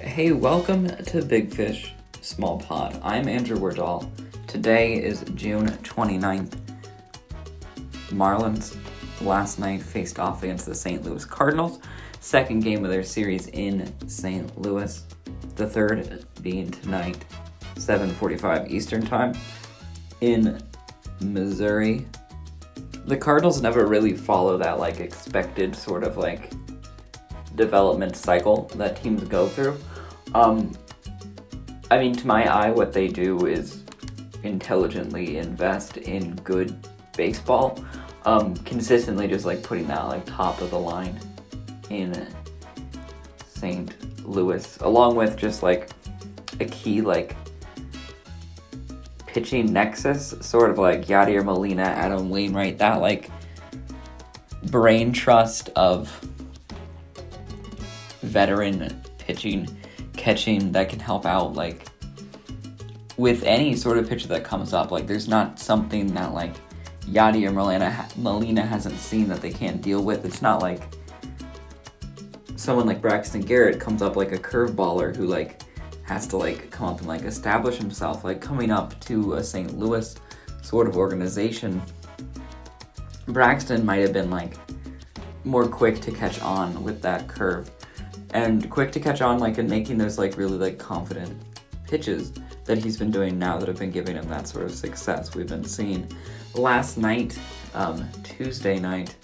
Hey, welcome to Big Fish Small Pod. I'm Andrew Wardall. Today is June 29th. Marlins last night faced off against the St. Louis Cardinals, second game of their series in St. Louis. The third being tonight, 7:45 Eastern Time in Missouri. The Cardinals never really follow that like expected sort of like development cycle that teams go through. Um, I mean, to my eye, what they do is intelligently invest in good baseball, um, consistently just like putting that like top of the line in St. Louis, along with just like a key like pitching nexus, sort of like Yadier Molina, Adam Wainwright, that like brain trust of veteran pitching, catching that can help out like with any sort of pitcher that comes up. Like there's not something that like Yadier Molina Molina hasn't seen that they can't deal with. It's not like someone like Braxton Garrett comes up like a curveballer who like has to like come up and like establish himself. Like coming up to a St. Louis sort of organization, Braxton might have been like more quick to catch on with that curve and quick to catch on like in making those like really like confident pitches that he's been doing now that have been giving him that sort of success. We've been seeing last night um, tuesday night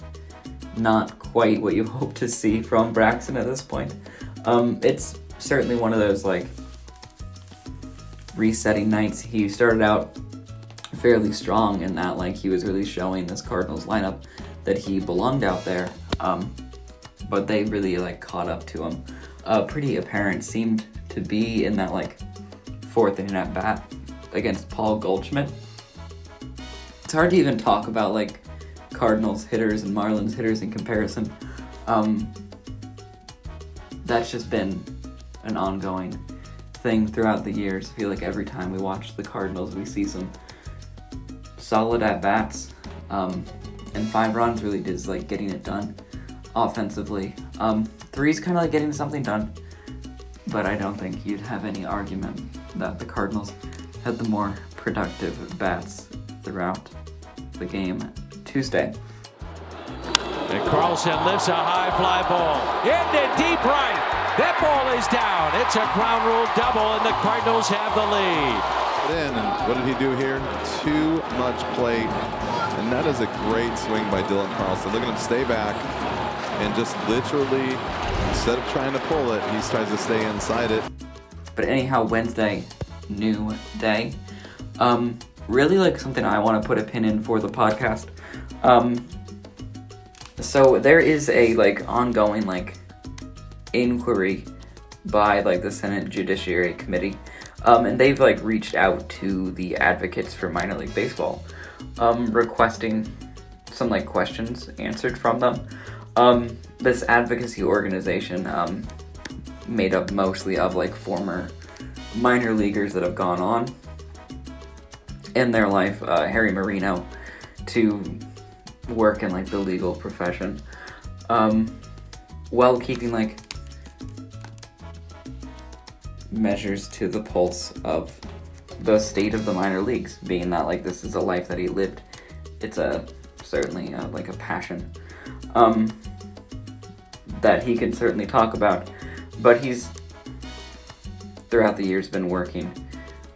not quite what you hope to see from braxton at this point. Um, it's certainly one of those like resetting nights. He started out fairly strong in that like he was really showing this cardinals lineup that he belonged out there. Um, but they really like caught up to him. Uh, pretty apparent seemed to be in that like fourth inning at bat against Paul Goldschmidt. It's hard to even talk about like Cardinals hitters and Marlins hitters in comparison. Um, that's just been an ongoing thing throughout the years. I feel like every time we watch the Cardinals, we see some solid at bats, um, and five runs really is like getting it done offensively. Um, three's kind of like getting something done, but I don't think you'd have any argument that the Cardinals had the more productive bats throughout the game Tuesday. And Carlson lifts a high fly ball into deep right. That ball is down. It's a ground rule double, and the Cardinals have the lead. In and what did he do here? Too much plate, and that is a great swing by Dylan Carlson. Look at him stay back, and just literally, instead of trying to pull it, he tries to stay inside it. But anyhow, Wednesday, new day. Um, really like something I want to put a pin in for the podcast. Um, so there is a like ongoing like inquiry by like the Senate Judiciary Committee, um, and they've like reached out to the advocates for minor league baseball, um, requesting some like questions answered from them. Um, this advocacy organization, um, made up mostly of like former minor leaguers that have gone on in their life, uh, Harry Marino, to work in like the legal profession, um, while keeping like measures to the pulse of the state of the minor leagues, being that like this is a life that he lived. It's a certainly uh, like a passion um, that he can certainly talk about, but he's throughout the years been working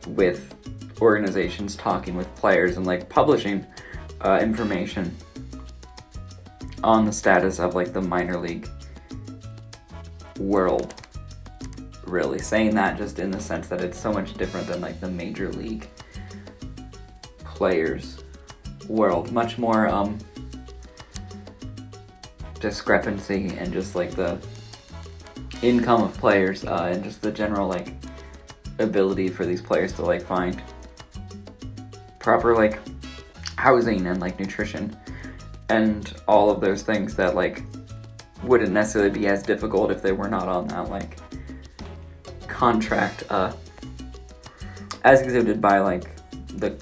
with organizations, talking with players, and like publishing uh, information on the status of like the minor league world. Really saying that just in the sense that it's so much different than like the major league players world. Much more um, discrepancy and just like the income of players uh, and just the general like ability for these players to like find proper like housing and like nutrition and all of those things that like wouldn't necessarily be as difficult if they were not on that like contract uh as exhibited by like the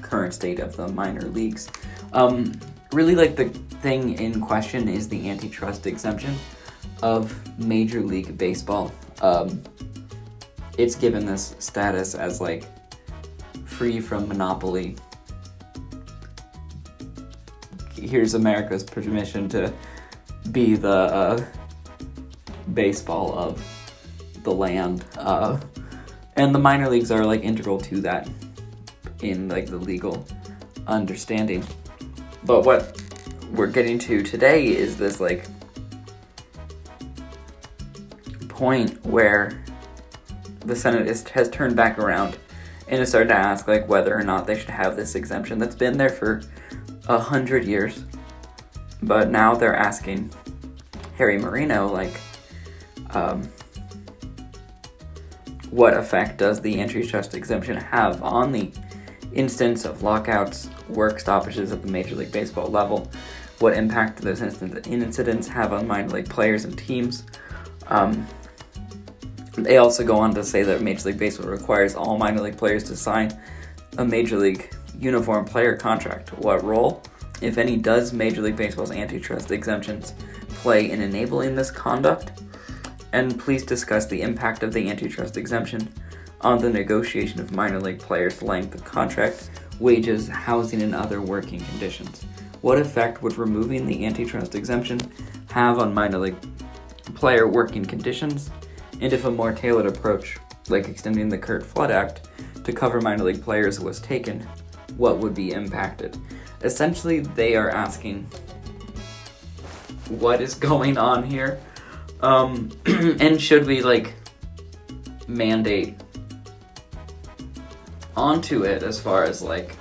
current state of the minor leagues. Um really like the thing in question is the antitrust exemption of major league baseball um, it's given this status as like free from monopoly. Here's America's permission to be the uh, baseball of the land, uh, and the minor leagues are like integral to that in like the legal understanding. But what we're getting to today is this like point where the Senate is, has turned back around and is starting to ask like whether or not they should have this exemption that's been there for a hundred years. But now they're asking Harry Marino like um, what effect does the antitrust exemption have on the instance of lockouts, work stoppages at the Major League Baseball level? What impact do those incidents have on minor league players and teams? Um, they also go on to say that Major League Baseball requires all minor league players to sign a Major League uniform player contract. What role, if any, does Major League Baseball's antitrust exemptions play in enabling this conduct? And please discuss the impact of the antitrust exemption on the negotiation of minor league players' length of contract, wages, housing, and other working conditions. What effect would removing the antitrust exemption have on minor league player working conditions? and if a more tailored approach, like extending the Curt Flood Act to cover minor league players, was taken, what would be impacted? Essentially, they are asking what is going on here, um, and should we like mandate onto it as far as like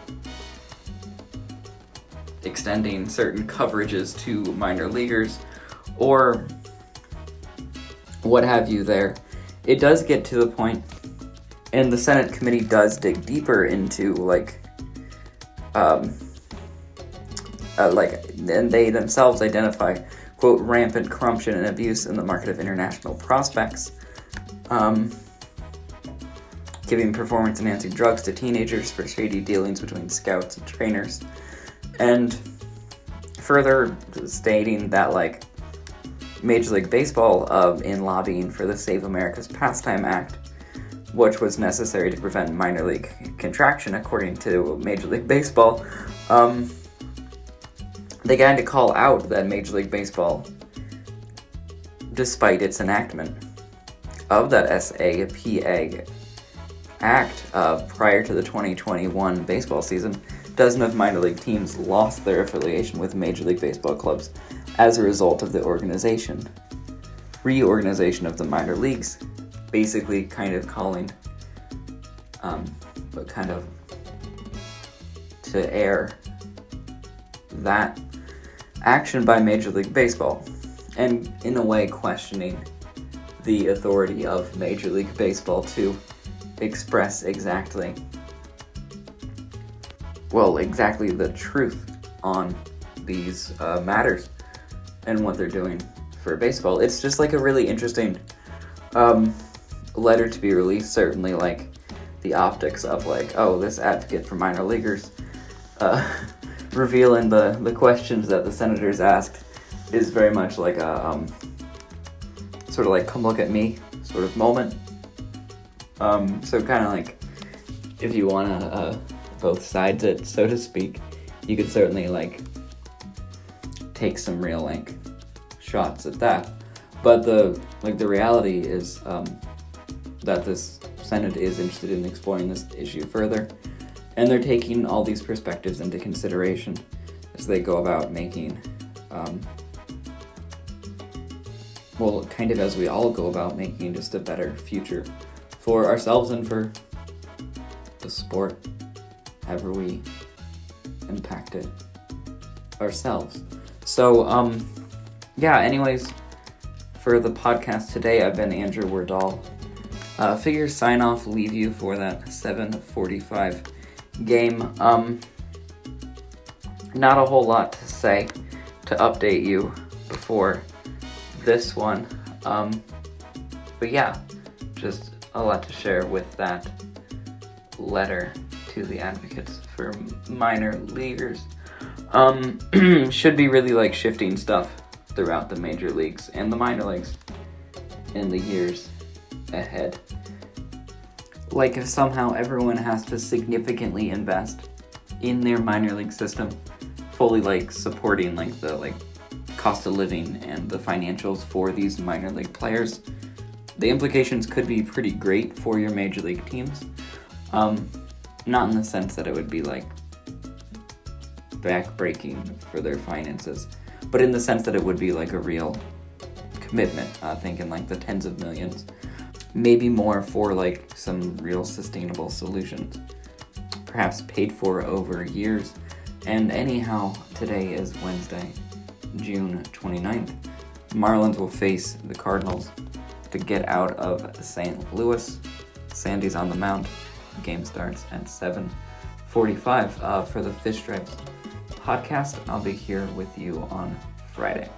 extending certain coverages to minor leaguers or what have you there. It does get to the point, and the Senate committee does dig deeper into like, um, uh, like, and they themselves identify quote rampant corruption and abuse in the market of international prospects, um, giving performance enhancing drugs to teenagers for shady dealings between scouts and trainers, and further stating that like Major League Baseball uh, in lobbying for the Save America's Pastime Act, which was necessary to prevent minor league contraction, according to Major League Baseball. Um, they got to call out that Major League Baseball, despite its enactment of that SAPA Act uh, prior to the 2021 baseball season, dozen of minor league teams lost their affiliation with Major League Baseball clubs as a result of the organization. Reorganization of the minor leagues, basically kind of calling, um, but kind of to air that action by Major League Baseball, and in a way questioning the authority of Major League Baseball to express exactly, well, exactly the truth on these uh, matters and what they're doing for baseball. It's just like a really interesting um, letter to be released. Certainly, like the optics of like, oh, this advocate for minor leaguers, uh, revealing the the questions that the senators asked is very much like a um, sort of like come look at me sort of moment. Um, so kind of like if you want to uh, both sides it, so to speak, you could certainly like take some real like shots at that. But the like the reality is um, that this Senate is interested in exploring this issue further, and they're taking all these perspectives into consideration as they go about making, um, well, kind of as we all go about making just a better future for ourselves and for the sport, however we impact it ourselves. So, um, yeah, anyways, for the podcast today, I've been Andrew Wardall. Uh, figure sign off, leave you for that 7:45 game. Um, not a whole lot to say to update you before this one. Um, but yeah, just a lot to share with that letter to the advocates for minor leaguers. Um, should be really like shifting stuff throughout the major leagues and the minor leagues in the years ahead. Like if somehow everyone has to significantly invest in their minor league system, fully like supporting like the like cost of living and the financials for these minor league players, the implications could be pretty great for your major league teams. Um, not in the sense that it would be like backbreaking for their finances, but in the sense that it would be like a real commitment. Uh, thinking like the tens of millions, maybe more for like some real sustainable solutions, perhaps paid for over years. And anyhow, today is Wednesday, June 29th. Marlins will face the Cardinals to get out of St. Louis. Sandy's on the mound. Game starts at 7:45 uh, for the Fish Stripes podcast. I'll be here with you on Friday.